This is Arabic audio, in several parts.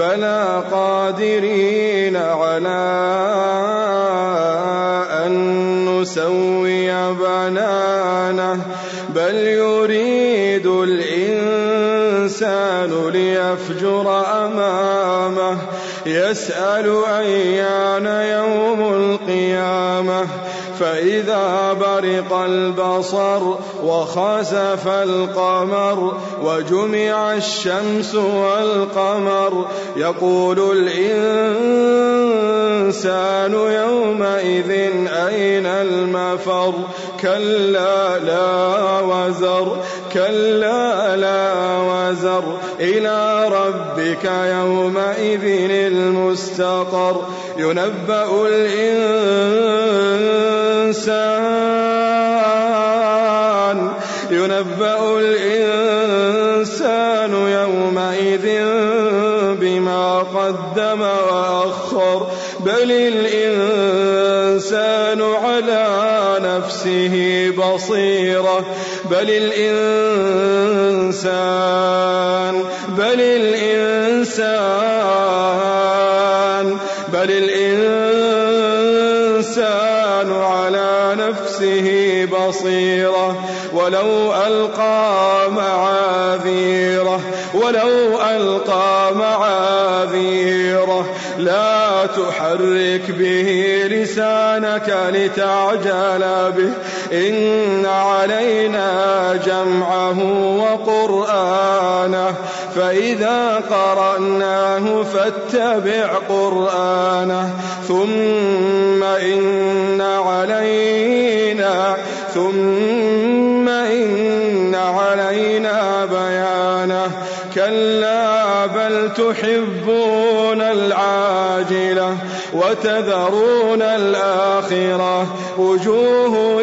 بلى قادرين على أن نسوي بنانه بل يريد الإنسان ليفجر أمامه يسأل أيان يوم القيامة. فإذا برق البصر وخسف القمر وجمع الشمس والقمر يقول الإنسان يومئذ أين المفر؟ كلا لا وزر كلا لا وزر. إلى ربك يومئذ المستقر. ينبأ الإنسان ينبأ الإنسان يومئذ بما قدم وأخر. بل الإنسان على نفسه بصيرة. بل الإنسان بل الإنسان بل الإنسان على نفسه بصيرة ولو ألقى معاذيرة ولو ألقى معاذيرة لا تحرك به لسانك لتعجل به. إن علينا جمعه وقرآنه فإذا قرأناه فاتبع قرآنه. ثم إن علينا ثم إن علينا بيانه. كلا بل تحبون العاجلة وتذرون الآخرة. وجوه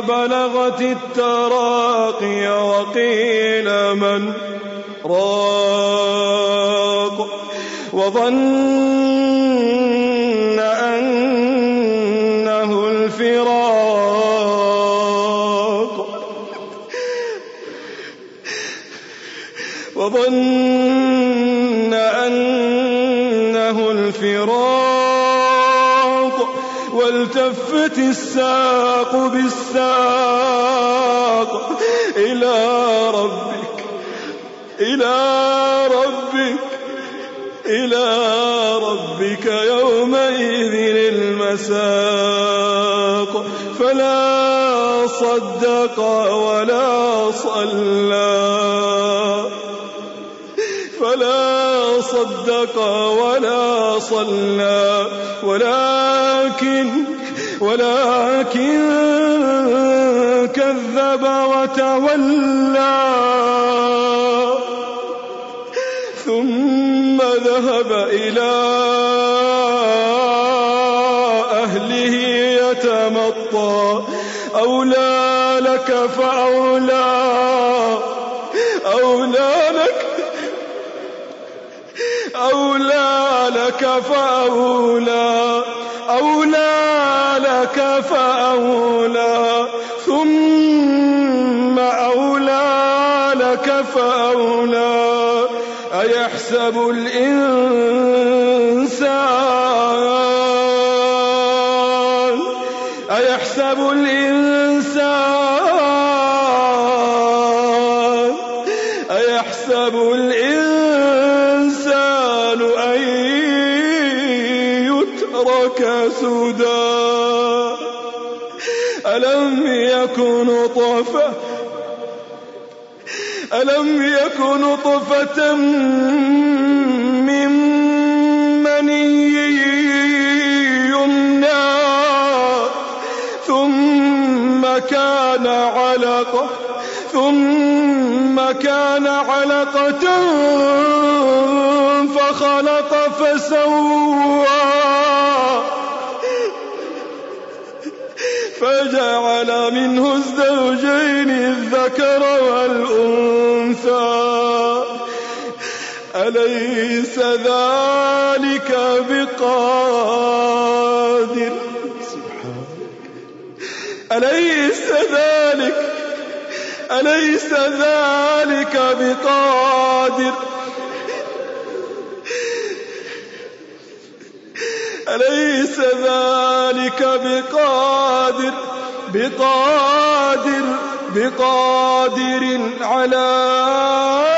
بلغت التراقي وقيل من؟ راق. وظن أنه الفراق. وظن أنه الفراق. والتفت الساق بالساق إلى ربك إلى ربك إلى ربك يومئذ المساق. فلا صدق ولا صلى. فلا صدق ولا صلى. ولكن ولكن كذب وتولى. ثم ذهب إلى أهله يتمطى. أولى لك فأولى. أولى لك أولى لك فأولى. أولى لك فأولى ثم فأولى. أيحسب الإنسان؟ أيحسب الإنسان؟ أيحسب الإنسان أن يترك سدى؟ يكن طفة. ألم يكن نطفة من مني يمنى ثم كان علقة ثم كان علقة فخلق فسوى. منه الزوجين الذكر والأنثى. أليس ذلك بقادر؟ أليس ذلك؟ أليس ذلك بقادر؟ أليس ذلك بقادر؟ بقادر بقادر على